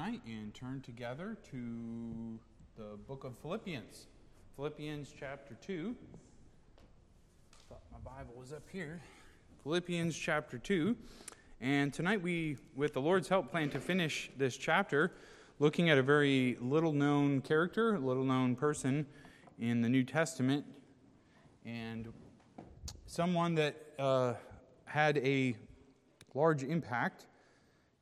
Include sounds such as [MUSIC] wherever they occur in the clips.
tonight and turn together to the book of Philippians. Philippians chapter 2. Thought my Bible was up here. Philippians chapter 2. And tonight we, with the Lord's help, plan to finish this chapter looking at a very little known character, little known person in the New Testament, and someone that uh, had a large impact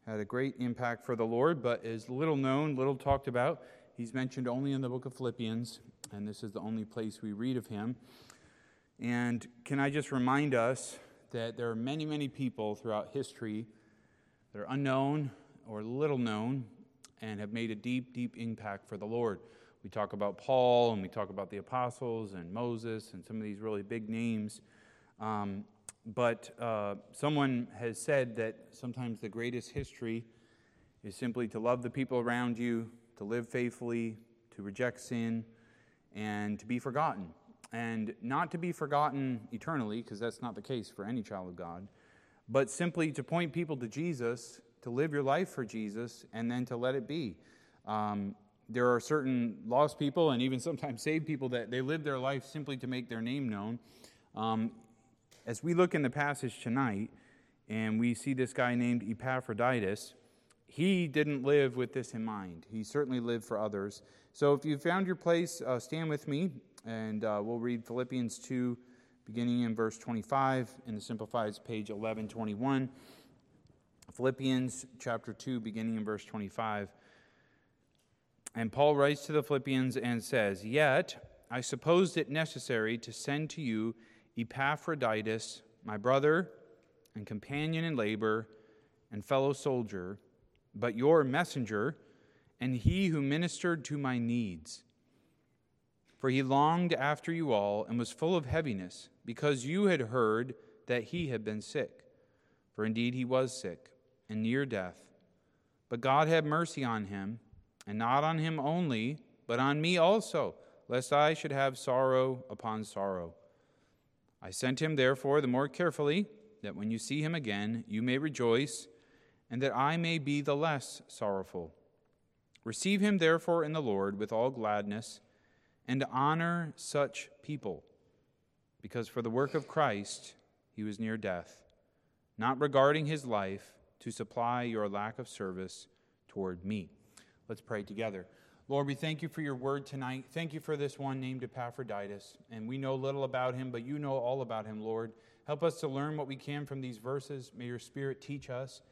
had a great impact for the Lord, but is little known, little talked about. He's mentioned only in the book of Philippians, and this is the only place we read of him. And can I just remind us that there are many, many people throughout history that are unknown or little known and have made a deep, deep impact for the Lord. We talk about Paul and we talk about the apostles and Moses and some of these really big names. Um, but uh, someone has said that sometimes the greatest history is simply to love the people around you, to live faithfully, to reject sin, and to be forgotten. And not to be forgotten eternally, because that's not the case for any child of God, but simply to point people to Jesus, to live your life for Jesus, and then to let it be. Um, there are certain lost people and even sometimes saved people that they live their life simply to make their name known. Um, as we look in the passage tonight and we see this guy named Epaphroditus, he didn't live with this in mind. He certainly lived for others. So if you found your place, uh, stand with me and uh, we'll read Philippians 2, beginning in verse 25 in the Simplified page 1121. Philippians chapter 2, beginning in verse 25. And Paul writes to the Philippians and says, Yet I supposed it necessary to send to you Epaphroditus, my brother and companion in labor and fellow soldier, but your messenger, and he who ministered to my needs. For he longed after you all and was full of heaviness, because you had heard that he had been sick. For indeed he was sick and near death. But God had mercy on him, and not on him only, but on me also, lest I should have sorrow upon sorrow. I sent him, therefore, the more carefully, that when you see him again, you may rejoice, and that I may be the less sorrowful. Receive him, therefore, in the Lord with all gladness, and honor such people, because for the work of Christ he was near death, not regarding his life to supply your lack of service toward me. Let's pray together. Lord, we thank you for your word tonight. Thank you for this one named Epaphroditus. And we know little about him, but you know all about him, Lord. Help us to learn what we can from these verses. May your spirit teach us.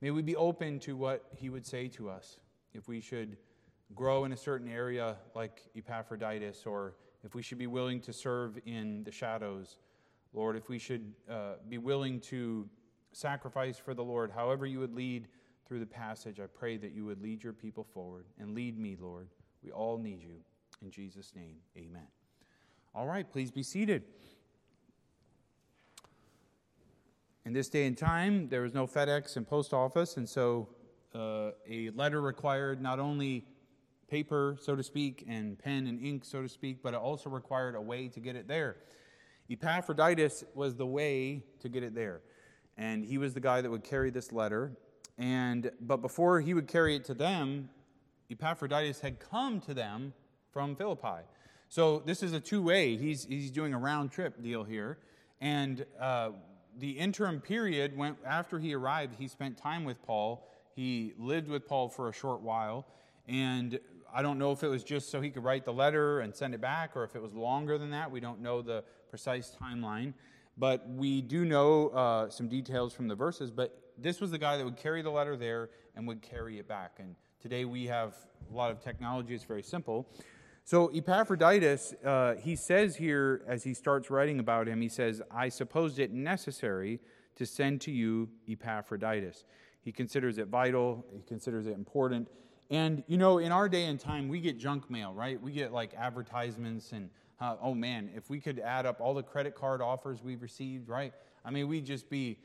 May we be open to what he would say to us. If we should grow in a certain area like Epaphroditus, or if we should be willing to serve in the shadows, Lord, if we should uh, be willing to sacrifice for the Lord, however you would lead through the passage, I pray that you would lead your people forward and lead me, Lord. We all need you. In Jesus' name, amen. All right, please be seated. In this day and time, there was no FedEx and post office, and so uh, a letter required not only paper, so to speak, and pen and ink, so to speak, but it also required a way to get it there. Epaphroditus was the way to get it there. And he was the guy that would carry this letter. And, but before he would carry it to them, Epaphroditus had come to them from Philippi. So this is a two way. He's, he's doing a round trip deal here. And uh, the interim period went after he arrived, he spent time with Paul. He lived with Paul for a short while. And I don't know if it was just so he could write the letter and send it back or if it was longer than that. We don't know the precise timeline. But we do know uh, some details from the verses. But this was the guy that would carry the letter there and would carry it back. And today we have a lot of technology, it's very simple. So, Epaphroditus, uh, he says here as he starts writing about him, he says, I supposed it necessary to send to you Epaphroditus. He considers it vital, he considers it important. And, you know, in our day and time, we get junk mail, right? We get like advertisements and, uh, oh man, if we could add up all the credit card offers we've received, right? I mean, we'd just be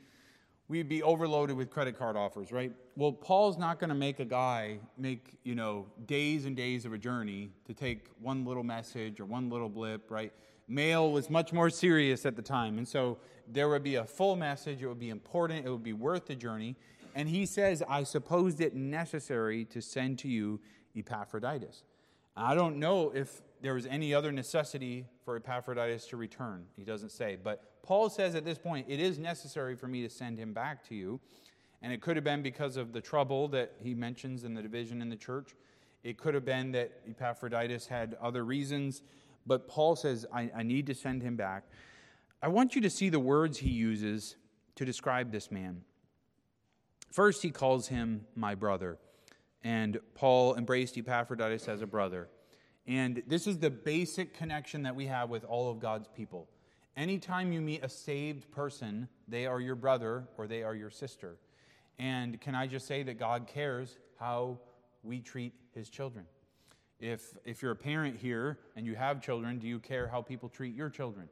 we'd be overloaded with credit card offers, right? Well, Paul's not going to make a guy make, you know, days and days of a journey to take one little message or one little blip, right? Mail was much more serious at the time. And so there would be a full message, it would be important, it would be worth the journey. And he says, I supposed it necessary to send to you Epaphroditus. I don't know if there was any other necessity for Epaphroditus to return. He doesn't say. But Paul says at this point, it is necessary for me to send him back to you. And it could have been because of the trouble that he mentions in the division in the church. It could have been that Epaphroditus had other reasons. But Paul says, I, I need to send him back. I want you to see the words he uses to describe this man. First, he calls him my brother. And Paul embraced Epaphroditus as a brother. And this is the basic connection that we have with all of God's people. Anytime you meet a saved person, they are your brother or they are your sister. And can I just say that God cares how we treat his children? If, if you're a parent here and you have children, do you care how people treat your children?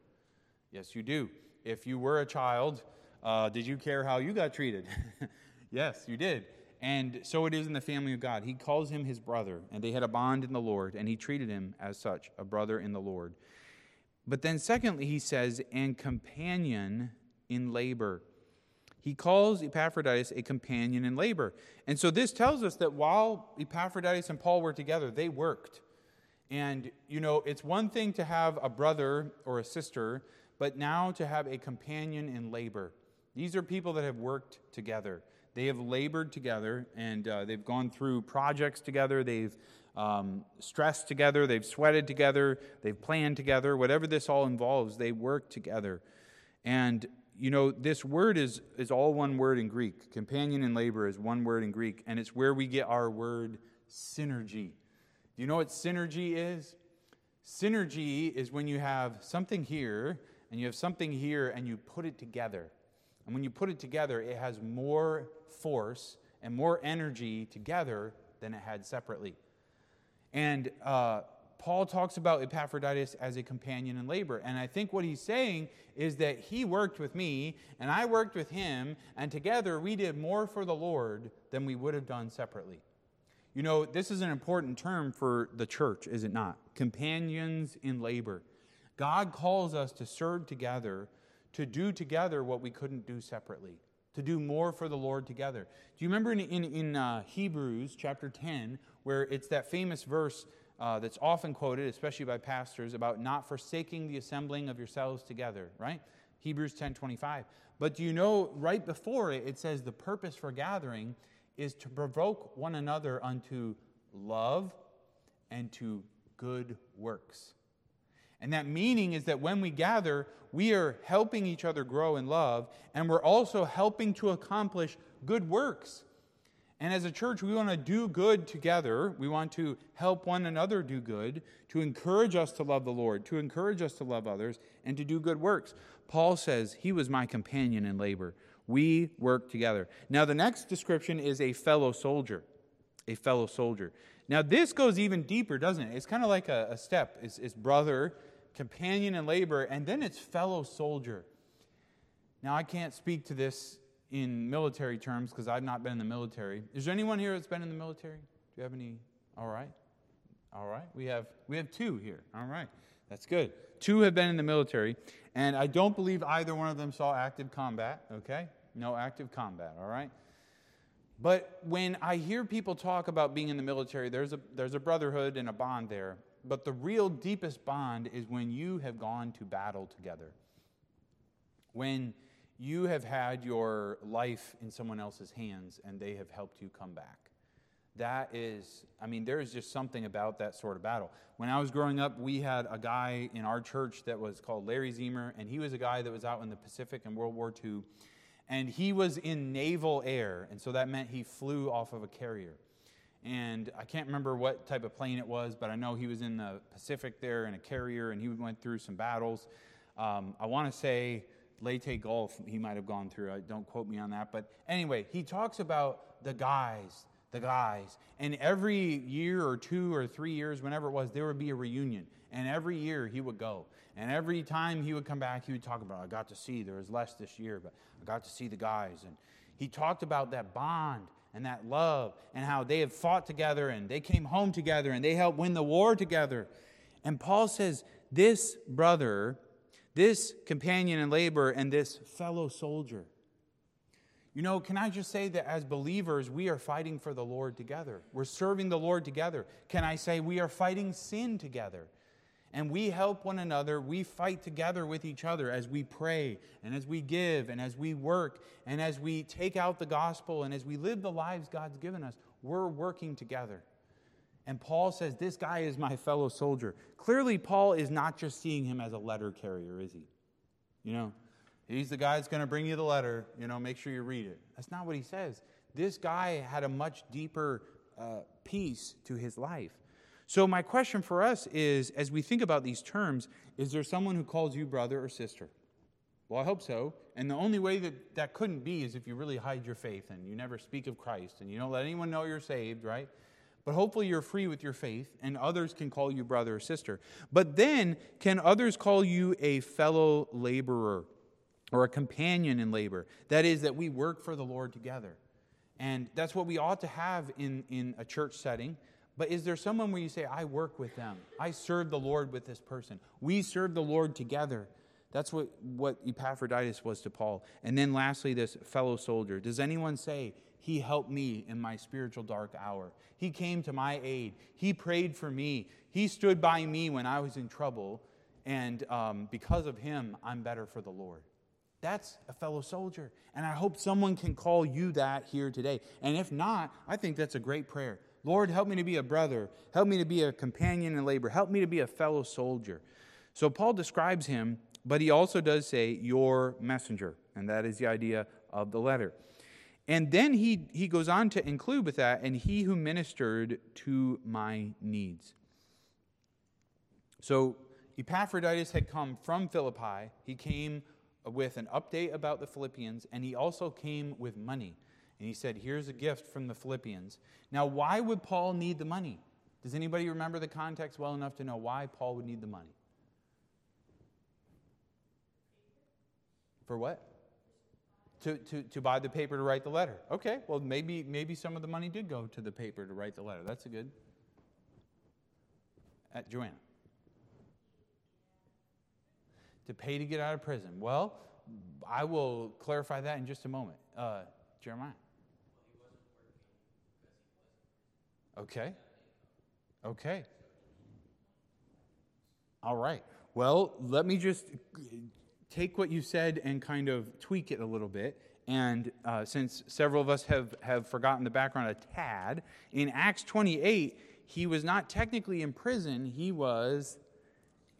Yes, you do. If you were a child, uh, did you care how you got treated? [LAUGHS] yes, you did. And so it is in the family of God. He calls him his brother, and they had a bond in the Lord, and he treated him as such, a brother in the Lord. But then, secondly, he says, and companion in labor. He calls Epaphroditus a companion in labor. And so this tells us that while Epaphroditus and Paul were together, they worked. And, you know, it's one thing to have a brother or a sister, but now to have a companion in labor. These are people that have worked together. They have labored together and uh, they've gone through projects together. They've um, stressed together. They've sweated together. They've planned together. Whatever this all involves, they work together. And, you know, this word is, is all one word in Greek. Companion in labor is one word in Greek, and it's where we get our word synergy. Do you know what synergy is? Synergy is when you have something here and you have something here and you put it together. And when you put it together, it has more force and more energy together than it had separately. And uh, Paul talks about Epaphroditus as a companion in labor. And I think what he's saying is that he worked with me and I worked with him, and together we did more for the Lord than we would have done separately. You know, this is an important term for the church, is it not? Companions in labor. God calls us to serve together to do together what we couldn't do separately, to do more for the Lord together. Do you remember in, in, in uh, Hebrews chapter 10, where it's that famous verse uh, that's often quoted, especially by pastors, about not forsaking the assembling of yourselves together, right? Hebrews 10 25. But do you know, right before it, it says the purpose for gathering is to provoke one another unto love and to good works. And that meaning is that when we gather, we are helping each other grow in love, and we're also helping to accomplish good works. And as a church, we want to do good together. We want to help one another do good, to encourage us to love the Lord, to encourage us to love others, and to do good works. Paul says, He was my companion in labor. We work together. Now, the next description is a fellow soldier. A fellow soldier. Now, this goes even deeper, doesn't it? It's kind of like a, a step. It's, it's brother companion in labor, and then it's fellow soldier. Now, I can't speak to this in military terms because I've not been in the military. Is there anyone here that's been in the military? Do you have any? All right. All right. We have we have two here. All right. That's good. Two have been in the military, and I don't believe either one of them saw active combat, okay? No active combat, all right? But when I hear people talk about being in the military, there's a there's a brotherhood and a bond there. But the real deepest bond is when you have gone to battle together. When you have had your life in someone else's hands and they have helped you come back. That is, I mean, there is just something about that sort of battle. When I was growing up, we had a guy in our church that was called Larry Zemer, and he was a guy that was out in the Pacific in World War II. And he was in naval air, and so that meant he flew off of a carrier and I can't remember what type of plane it was, but I know he was in the Pacific there in a carrier, and he went through some battles. Um, I want to say Leyte Gulf he might have gone through. I, don't quote me on that, but anyway, he talks about the guys, the guys, and every year or two or three years, whenever it was, there would be a reunion, and every year he would go, and every time he would come back, he would talk about, I got to see. There was less this year, but I got to see the guys, and he talked about that bond and that love and how they have fought together and they came home together and they helped win the war together. And Paul says, This brother, this companion in labor, and this fellow soldier. You know, can I just say that as believers, we are fighting for the Lord together? We're serving the Lord together. Can I say we are fighting sin together? And we help one another. We fight together with each other as we pray and as we give and as we work and as we take out the gospel and as we live the lives God's given us. We're working together. And Paul says, This guy is my fellow soldier. Clearly, Paul is not just seeing him as a letter carrier, is he? You know, he's the guy that's going to bring you the letter. You know, make sure you read it. That's not what he says. This guy had a much deeper uh, piece to his life. So, my question for us is as we think about these terms, is there someone who calls you brother or sister? Well, I hope so. And the only way that that couldn't be is if you really hide your faith and you never speak of Christ and you don't let anyone know you're saved, right? But hopefully you're free with your faith and others can call you brother or sister. But then, can others call you a fellow laborer or a companion in labor? That is, that we work for the Lord together. And that's what we ought to have in, in a church setting. But is there someone where you say, I work with them? I serve the Lord with this person. We serve the Lord together. That's what, what Epaphroditus was to Paul. And then lastly, this fellow soldier. Does anyone say, he helped me in my spiritual dark hour. He came to my aid. He prayed for me. He stood by me when I was in trouble. And um, because of him, I'm better for the Lord. That's a fellow soldier. And I hope someone can call you that here today. And if not, I think that's a great prayer. Lord, help me to be a brother. Help me to be a companion in labor. Help me to be a fellow soldier. So Paul describes him, but he also does say, your messenger. And that is the idea of the letter. And then he, he goes on to include with that, and he who ministered to my needs. So Epaphroditus had come from Philippi. He came with an update about the Philippians, and he also came with money. And he said, Here's a gift from the Philippians. Now, why would Paul need the money? Does anybody remember the context well enough to know why Paul would need the money? For what? to, to, to buy the paper to write the letter. Okay, well, maybe, maybe some of the money did go to the paper to write the letter. That's a good. At Joanna. To pay to get out of prison. Well, I will clarify that in just a moment. Uh, Jeremiah. Okay. Okay. All right. Well, let me just take what you said and kind of tweak it a little bit. And uh, since several of us have, have forgotten the background a tad, in Acts 28, he was not technically in prison, he was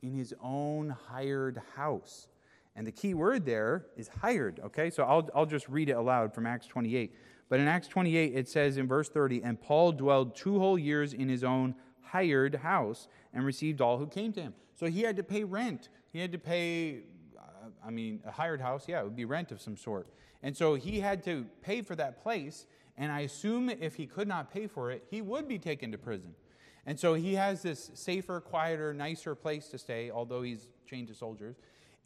in his own hired house. And the key word there is hired, okay? So I'll, I'll just read it aloud from Acts 28. But in Acts 28, it says in verse 30, And Paul dwelled two whole years in his own hired house and received all who came to him. So he had to pay rent. He had to pay uh, I mean, a hired house, yeah, it would be rent of some sort. And so he had to pay for that place. And I assume if he could not pay for it, he would be taken to prison. And so he has this safer, quieter, nicer place to stay, although he's chained to soldiers.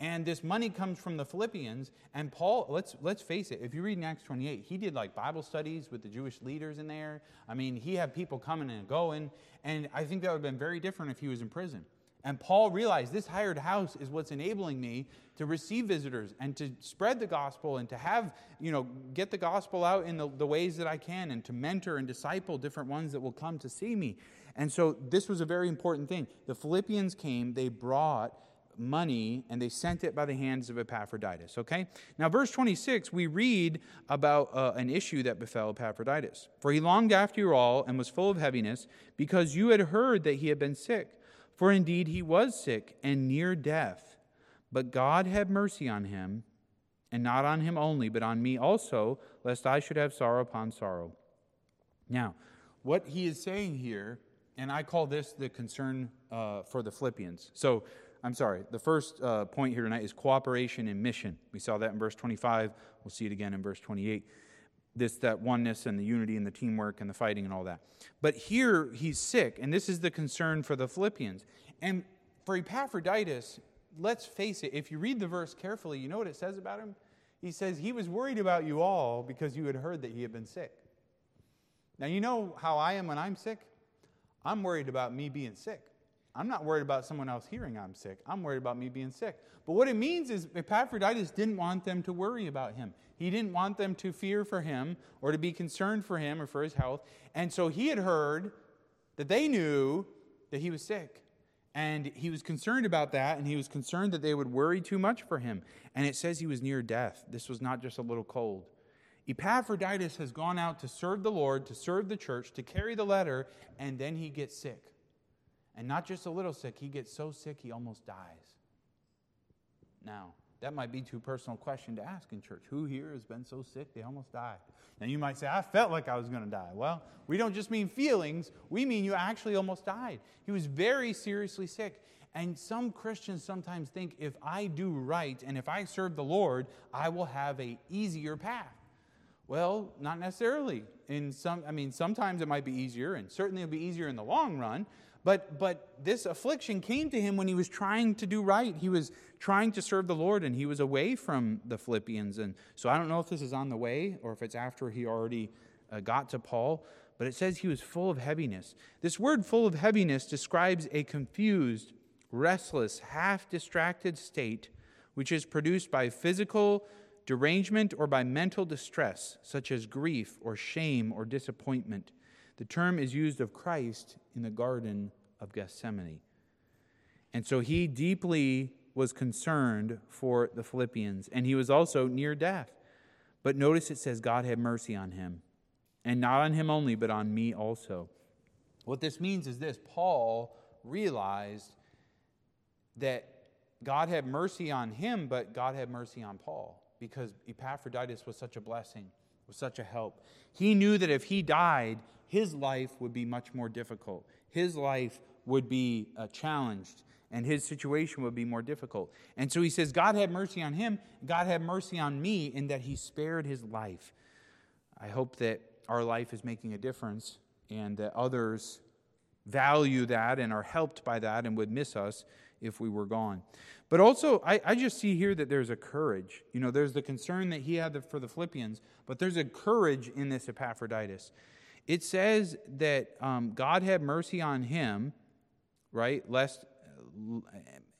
And this money comes from the Philippians. And Paul, let's, let's face it, if you read in Acts 28, he did like Bible studies with the Jewish leaders in there. I mean, he had people coming and going. And I think that would have been very different if he was in prison. And Paul realized this hired house is what's enabling me to receive visitors and to spread the gospel and to have, you know, get the gospel out in the, the ways that I can and to mentor and disciple different ones that will come to see me. And so this was a very important thing. The Philippians came, they brought money and they sent it by the hands of Epaphroditus. Okay? Now, verse 26, we read about uh, an issue that befell Epaphroditus. For he longed after you all and was full of heaviness because you had heard that he had been sick. For indeed he was sick and near death, but God had mercy on him, and not on him only, but on me also, lest I should have sorrow upon sorrow. Now, what he is saying here, and I call this the concern uh, for the Philippians. So, I'm sorry, the first uh, point here tonight is cooperation and mission. We saw that in verse 25. We'll see it again in verse 28 this that oneness and the unity and the teamwork and the fighting and all that. But here he's sick, and this is the concern for the Philippians. And for Epaphroditus, let's face it, if you read the verse carefully, you know what it says about him? He says he was worried about you all because you had heard that he had been sick. Now, you know how I am when I'm sick? I'm worried about me being sick. I'm not worried about someone else hearing I'm sick. I'm worried about me being sick. But what it means is Epaphroditus didn't want them to worry about him. He didn't want them to fear for him or to be concerned for him or for his health. And so he had heard that they knew that he was sick. And he was concerned about that, and he was concerned that they would worry too much for him. And it says he was near death. This was not just a little cold. Epaphroditus has gone out to serve the Lord, to serve the church, to carry the letter, and then he gets sick. And not just a little sick, he gets so sick he almost dies. Now, that might be too personal question to ask in church. Who here has been so sick they almost died? Now you might say, I felt like I was going to die. Well, we don't just mean feelings, we mean you actually almost died. He was very seriously sick. And some Christians sometimes think if I do right and if I serve the Lord, I will have a easier path. Well, not necessarily. In some I mean sometimes it might be easier and certainly it'll be easier in the long run, but, but this affliction came to him when he was trying to do right. He was trying to serve the Lord and he was away from the Philippians. And so I don't know if this is on the way or if it's after he already uh, got to Paul, but it says he was full of heaviness. This word full of heaviness describes a confused, restless, half distracted state which is produced by physical derangement or by mental distress, such as grief or shame or disappointment. The term is used of Christ in the Garden of Gethsemane. And so he deeply was concerned for the Philippians, and he was also near death. But notice it says, God had mercy on him. And not on him only, but on me also. What this means is this Paul realized that God had mercy on him, but God had mercy on Paul because Epaphroditus was such a blessing, was such a help. He knew that if he died, his life would be much more difficult his life would be uh, challenged and his situation would be more difficult. And so he says, God had mercy on him, God had mercy on me in that he spared his life. I hope that our life is making a difference and that others value that and are helped by that and would miss us if we were gone. But also, I, I, just see here that there's a courage. You know, there's the concern that he had for the Philippians, but there's a courage in this Epaphroditus it says that um, God had mercy on him, right? Lest,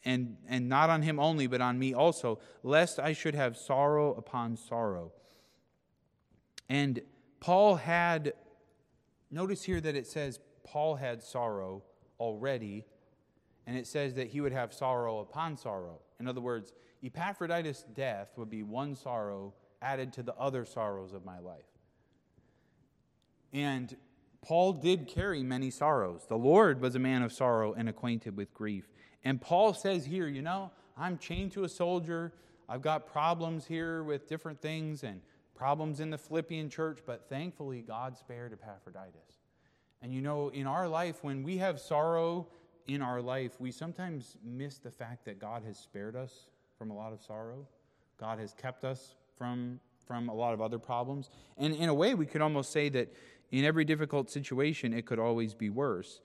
and, and not on him only, but on me also, lest I should have sorrow upon sorrow. And Paul had, notice here that it says Paul had sorrow already, and it says that he would have sorrow upon sorrow. In other words, Epaphroditus' death would be one sorrow added to the other sorrows of my life. And Paul did carry many sorrows. The Lord was a man of sorrow and acquainted with grief. And Paul says here, you know, I'm chained to a soldier. I've got problems here with different things and problems in the Philippian church, but thankfully God spared Epaphroditus. And you know, in our life, when we have sorrow in our life, we sometimes miss the fact that God has spared us from a lot of sorrow. God has kept us from, from a lot of other problems. And in a way, we could almost say that in every difficult situation, it could always be worse.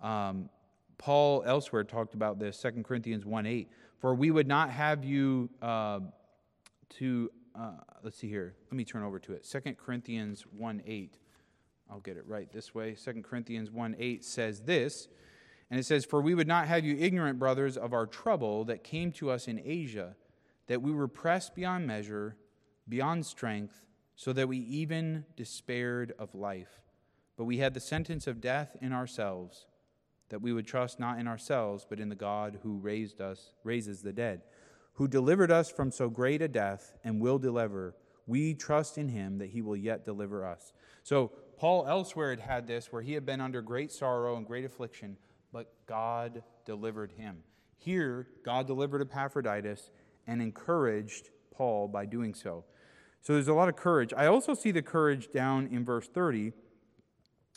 Um, Paul elsewhere talked about this, 2 Corinthians 1 8. For we would not have you uh, to, uh, let's see here, let me turn over to it. 2 Corinthians 1 8. I'll get it right this way. 2 Corinthians 1 8 says this, and it says, For we would not have you ignorant, brothers, of our trouble that came to us in Asia, that we were pressed beyond measure, beyond strength so that we even despaired of life. But we had the sentence of death in ourselves, that we would trust not in ourselves, but in the God who raised us, raises the dead, who delivered us from so great a death and will deliver. We trust in him that he will yet deliver us. So Paul elsewhere had had this where he had been under great sorrow and great affliction, but God delivered him. Here, God delivered Epaphroditus and encouraged Paul by doing so. So there's a lot of courage. I also see the courage down in verse 30,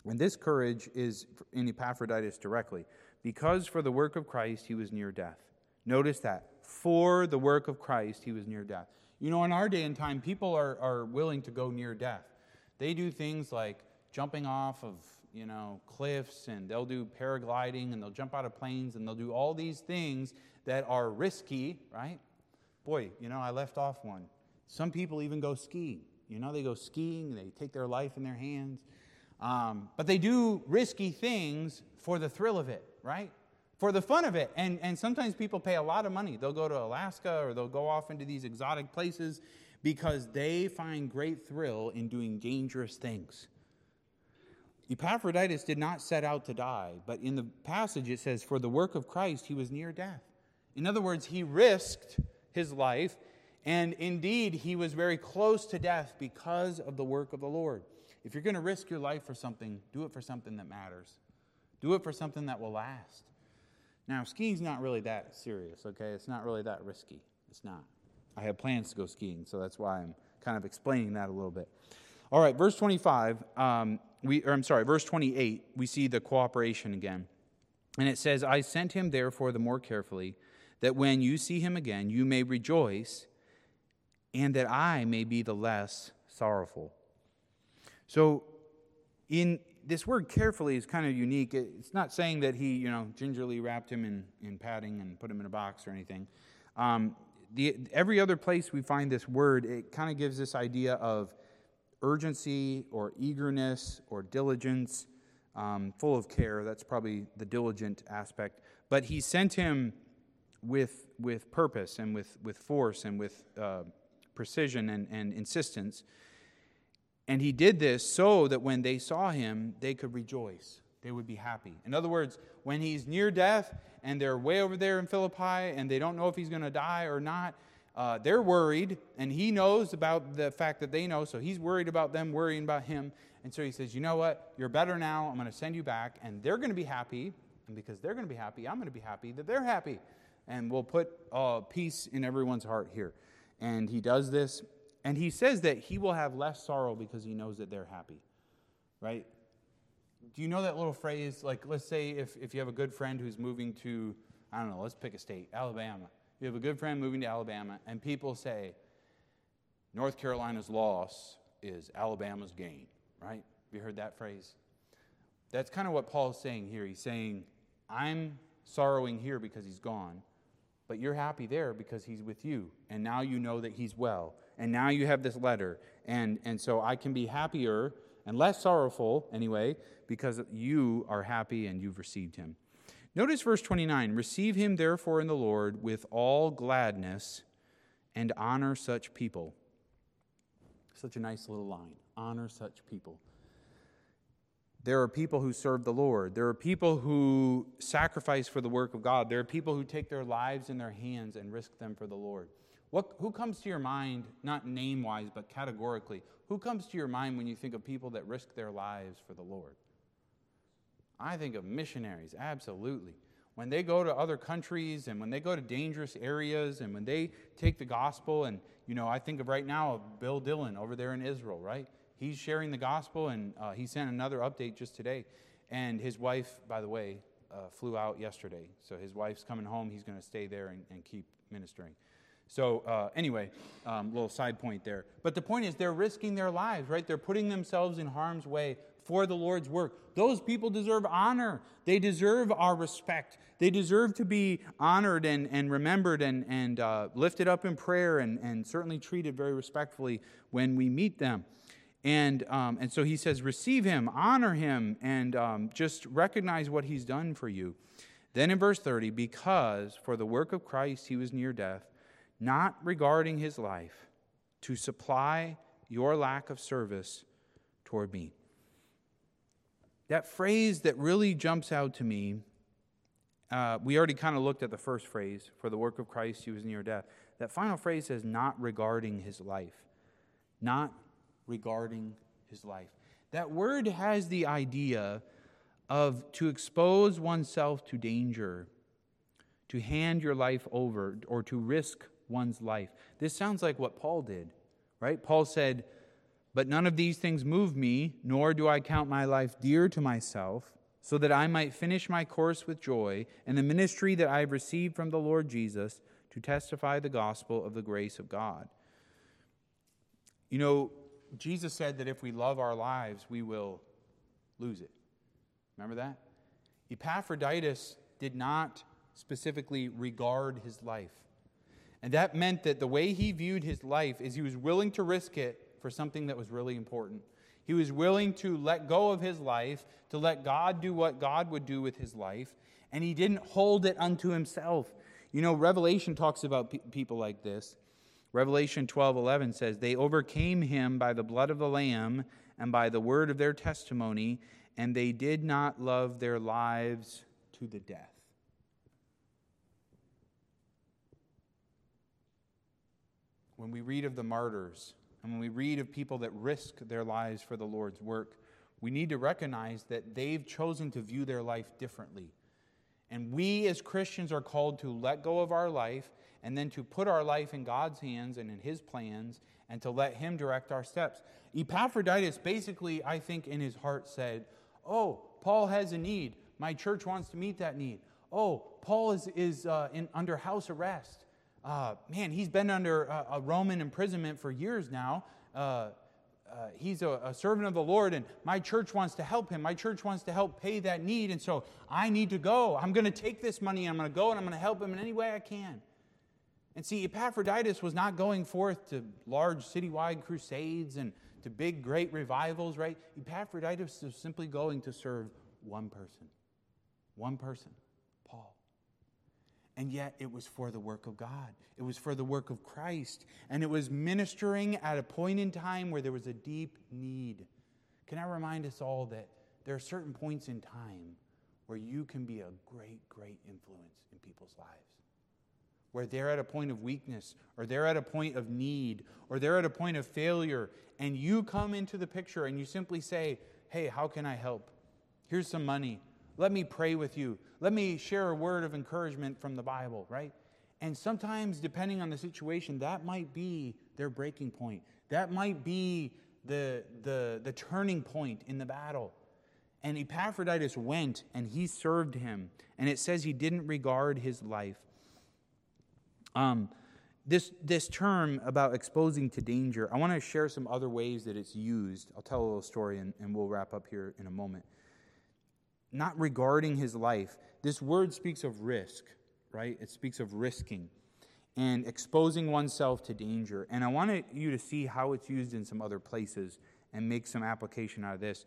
and this courage is in Epaphroditus directly. Because for the work of Christ he was near death. Notice that. For the work of Christ he was near death. You know, in our day and time, people are, are willing to go near death. They do things like jumping off of, you know, cliffs, and they'll do paragliding, and they'll jump out of planes, and they'll do all these things that are risky, right? Boy, you know, I left off one. Some people even go skiing. You know, they go skiing, they take their life in their hands. Um, but they do risky things for the thrill of it, right? for the fun of it. And, and sometimes people pay a lot of money. They'll go to Alaska or they'll go off into these exotic places because they find great thrill in doing dangerous things. Epaphroditus did not set out to die, but in the passage it says, For the work of Christ, he was near death. In other words, he risked his life, and indeed, he was very close to death because of the work of the Lord. If you're going to risk your life for something, do it for something that matters, do it for something that will last. Now, skiing's not really that serious, okay? It's not really that risky. It's not. I have plans to go skiing, so that's why I'm kind of explaining that a little bit. All right, verse 25, um, we, or I'm sorry, verse 28, we see the cooperation again. And it says, I sent him therefore the more carefully, that when you see him again, you may rejoice, and that I may be the less sorrowful. So, in this word carefully is kind of unique. It's not saying that he, you know, gingerly wrapped him in, in padding and put him in a box or anything. Um, the, every other place we find this word, it kind of gives this idea of urgency or eagerness or diligence, um, full of care. That's probably the diligent aspect. But he sent him with, with purpose and with, with force and with uh, precision and, and insistence. And he did this so that when they saw him, they could rejoice. They would be happy. In other words, when he's near death and they're way over there in Philippi and they don't know if he's going to die or not, uh, they're worried, and he knows about the fact that they know, so he's worried about them worrying about him. And so he says, You know what? You're better now. I'm going to send you back, and they're going to be happy. And because they're going to be happy, I'm going to be happy that they're happy. And we'll put uh, peace in everyone's heart here. And he does this, and he says that he will have less sorrow because he knows that they're happy, right? Do you know that little phrase? Like, let's say if, if you have a good friend who's moving to, I don't know, let's pick a state, Alabama you have a good friend moving to Alabama, and people say, North Carolina's loss is Alabama's gain, right? Have you heard that phrase? That's kind of what Paul's saying here. He's saying, I'm sorrowing here because he's gone, but you're happy there because he's with you. And now you know that he's well. And now you have this letter. And, and so I can be happier and less sorrowful, anyway, because you are happy and you've received him. Notice verse 29 Receive him therefore in the Lord with all gladness and honor such people. Such a nice little line. Honor such people. There are people who serve the Lord. There are people who sacrifice for the work of God. There are people who take their lives in their hands and risk them for the Lord. What, who comes to your mind, not name wise, but categorically? Who comes to your mind when you think of people that risk their lives for the Lord? I think of missionaries, absolutely. When they go to other countries and when they go to dangerous areas and when they take the gospel, and, you know, I think of right now of Bill Dylan over there in Israel, right? He's sharing the gospel, and uh, he sent another update just today. And his wife, by the way, uh, flew out yesterday. So his wife's coming home. He's going to stay there and, and keep ministering. So, uh, anyway, um, little side point there. But the point is, they're risking their lives, right? They're putting themselves in harm's way for the Lord's work. Those people deserve honor. They deserve our respect. They deserve to be honored and, and remembered and, and uh, lifted up in prayer and, and certainly treated very respectfully when we meet them. And, um, and so he says, receive him, honor him, and um, just recognize what he's done for you. Then in verse 30, because for the work of Christ he was near death, not regarding his life, to supply your lack of service toward me. That phrase that really jumps out to me, uh, we already kind of looked at the first phrase, for the work of Christ, he was near death. That final phrase says, not regarding his life. Not regarding his life. That word has the idea of to expose oneself to danger, to hand your life over, or to risk one's life. This sounds like what Paul did, right? Paul said, but none of these things move me, nor do I count my life dear to myself, so that I might finish my course with joy and the ministry that I have received from the Lord Jesus to testify the gospel of the grace of God. You know, Jesus said that if we love our lives, we will lose it. Remember that? Epaphroditus did not specifically regard his life. And that meant that the way he viewed his life is he was willing to risk it for something that was really important. He was willing to let go of his life, to let God do what God would do with his life, and he didn't hold it unto himself. You know, Revelation talks about pe- people like this. Revelation 12:11 says, "They overcame him by the blood of the lamb and by the word of their testimony, and they did not love their lives to the death." When we read of the martyrs, and when we read of people that risk their lives for the Lord's work, we need to recognize that they've chosen to view their life differently. And we as Christians are called to let go of our life and then to put our life in God's hands and in His plans and to let Him direct our steps. Epaphroditus basically, I think, in his heart said, Oh, Paul has a need. My church wants to meet that need. Oh, Paul is, is uh, in, under house arrest. Uh, man, he's been under a, a, Roman imprisonment for years now. Uh, uh, he's a, a, servant of the Lord, and my church wants to help him. My church wants to help pay that need, and so I need to go. I'm going to take this money, I'm going to go, and I'm going to help him in any way I can. And see, Epaphroditus was not going forth to large citywide crusades and to big, great revivals, right? Epaphroditus was simply going to serve one person. One person, Paul. And yet it was for the work of God, it was for the work of Christ, and it was ministering at a point in time where there was a deep need. Can I remind us all that there are certain points in time where you can be a great, great influence in people's lives? Where they're at a point of weakness, or they're at a point of need, or they're at a point of failure, and you come into the picture and you simply say, Hey, how can I help? Here's some money. Let me pray with you. Let me share a word of encouragement from the Bible, right? And sometimes, depending on the situation, that might be their breaking point. That might be the, the, the turning point in the battle. And Epaphroditus went and he served him. And it says he didn't regard his life. Um, this, this term about exposing to danger, I want to share some other ways that it's used. I'll tell a little story and, and we'll wrap up here in a moment not regarding his life. This word speaks of risk, right? It speaks of risking and exposing oneself to danger. And I wanted you to see how it's used in some other places and make some application out of this.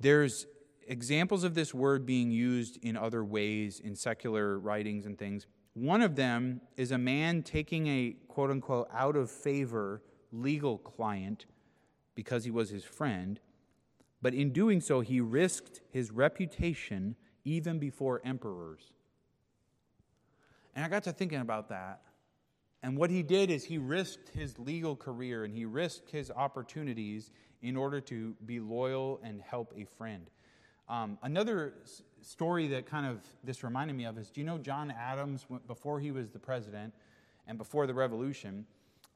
There's examples of this word being used in other ways in secular writings and things. One of them is a man taking a quote unquote out of favor legal client because he was his friend but in doing so, he risked his reputation even before emperors. And I got to thinking about that. And what he did is he risked his legal career and he risked his opportunities in order to be loyal and help a friend. Um, another s- story that kind of this reminded me of is do you know John Adams, before he was the president and before the revolution,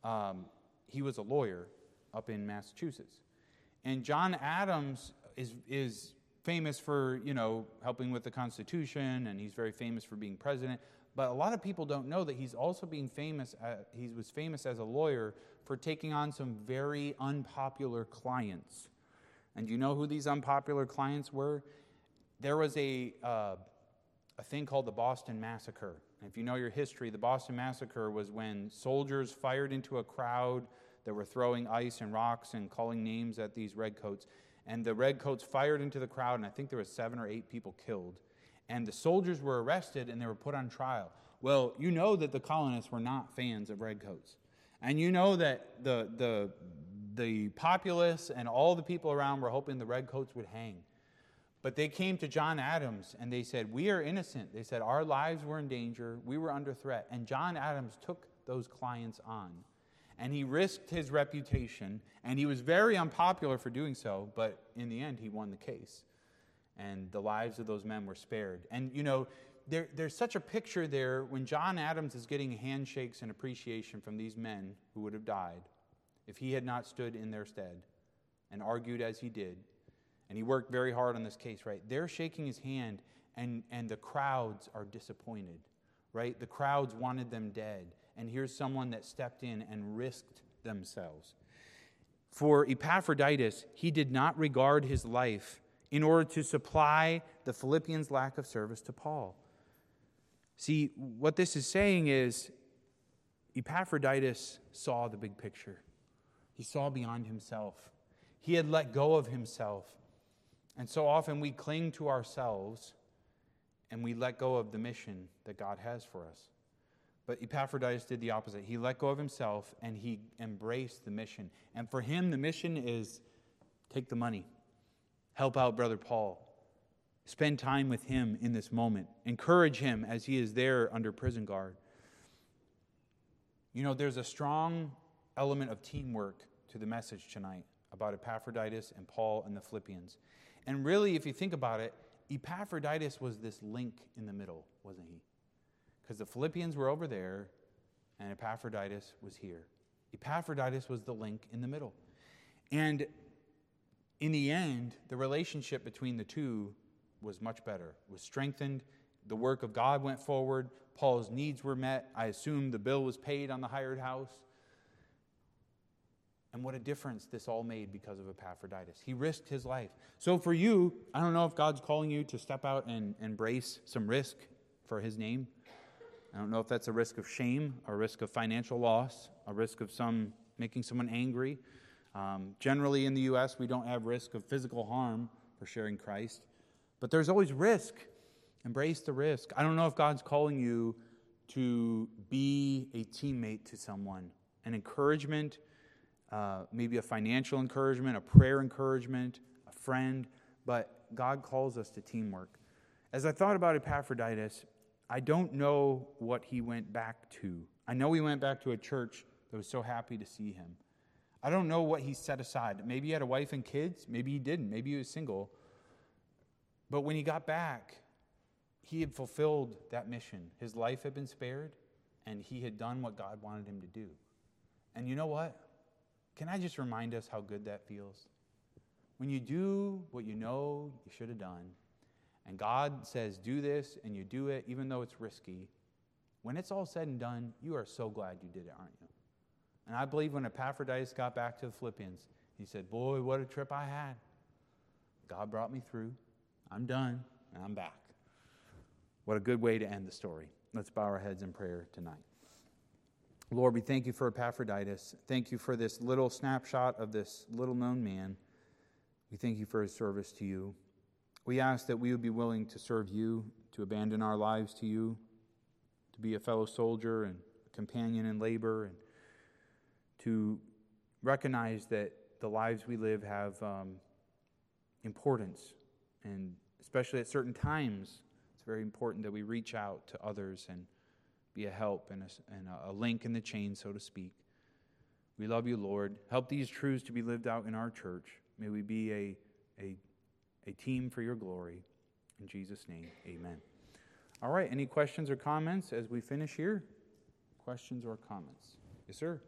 um, he was a lawyer up in Massachusetts. And John Adams is, is famous for, you know, helping with the Constitution, and he's very famous for being president. But a lot of people don't know that he's also being famous, uh, he was famous as a lawyer for taking on some very unpopular clients. And you know who these unpopular clients were? There was a, uh, a thing called the Boston Massacre. if you know your history, the Boston Massacre was when soldiers fired into a crowd that were throwing ice and rocks and calling names at these redcoats. And the redcoats fired into the crowd, and I think there was seven or eight people killed. And the soldiers were arrested and they were put on trial. Well, you know that the colonists were not fans of redcoats. And you know that the, the, the populace and all the people around were hoping the redcoats would hang. But they came to John Adams and they said, We are innocent. They said, Our lives were in danger. We were under threat. And John Adams took those clients on and he risked his reputation, and he was very unpopular for doing so, but in the end, he won the case. And the lives of those men were spared. And, you know, there, there's such a picture there when John Adams is getting handshakes and appreciation from these men who would have died if he had not stood in their stead and argued as he did. And he worked very hard on this case, right? They're shaking his hand, and, and the crowds are disappointed, right? The crowds wanted them dead and here's someone that stepped in and risked themselves. For Epaphroditus, he did not regard his life in order to supply the Philippians' lack of service to Paul. See, what this is saying is Epaphroditus saw the big picture, he saw beyond himself. He had let go of himself. And so often we cling to ourselves and we let go of the mission that God has for us. But Epaphroditus did the opposite. He let go of himself and he embraced the mission. And for him, the mission is take the money, help out Brother Paul, spend time with him in this moment, encourage him as he is there under prison guard. You know, there's a strong element of teamwork to the message tonight about Epaphroditus and Paul and the Philippians. And really, if you think about it, Epaphroditus was this link in the middle, wasn't he? Because the Philippians were over there and Epaphroditus was here. Epaphroditus was the link in the middle. And in the end, the relationship between the two was much better, was strengthened. The work of God went forward. Paul's needs were met. I assume the bill was paid on the hired house. And what a difference this all made because of Epaphroditus. He risked his life. So, for you, I don't know if God's calling you to step out and embrace some risk for his name. I don't know if that's a risk of shame, a risk of financial loss, a risk of some making someone angry. Um, generally, in the U.S., we don't have risk of physical harm for sharing Christ, but there's always risk. Embrace the risk. I don't know if God's calling you to be a teammate to someone, an encouragement uh, maybe a financial encouragement, a prayer encouragement, a friend, but God calls us to teamwork. As I thought about Epaphroditus, I don't know what he went back to. I know he went back to a church that was so happy to see him. I don't know what he set aside. Maybe he had a wife and kids. Maybe he didn't. Maybe he was single. But when he got back, he had fulfilled that mission. His life had been spared, and he had done what God wanted him to do. And you know what? Can I just remind us how good that feels? When you do what you know you should have done, and God says, do this, and you do it, even though it's risky, when it's all said and done, you are so glad you did it, aren't you? And I believe when Epaphroditus got back to the Philippians, he said, Boy, what a trip I had. God brought me through. I'm done, and I'm back. What a good way to end the story. Let's bow our heads in prayer tonight. Lord, we thank you for Epaphroditus. Thank you for this little snapshot of this little known man. We thank you for his service to you. We ask that we would be willing to serve you, to abandon our lives to you, to be a fellow soldier and companion in labor, and to recognize that the lives we live have um, importance. And especially at certain times, it's very important that we reach out to others and be a help and, a, and a link in the chain, so to speak. We love you, Lord. Help these truths to be lived out in our church. May we be a, a, a team for your glory. In Jesus' name, amen. All right, any questions or comments as we finish here? Questions or comments? Yes, sir.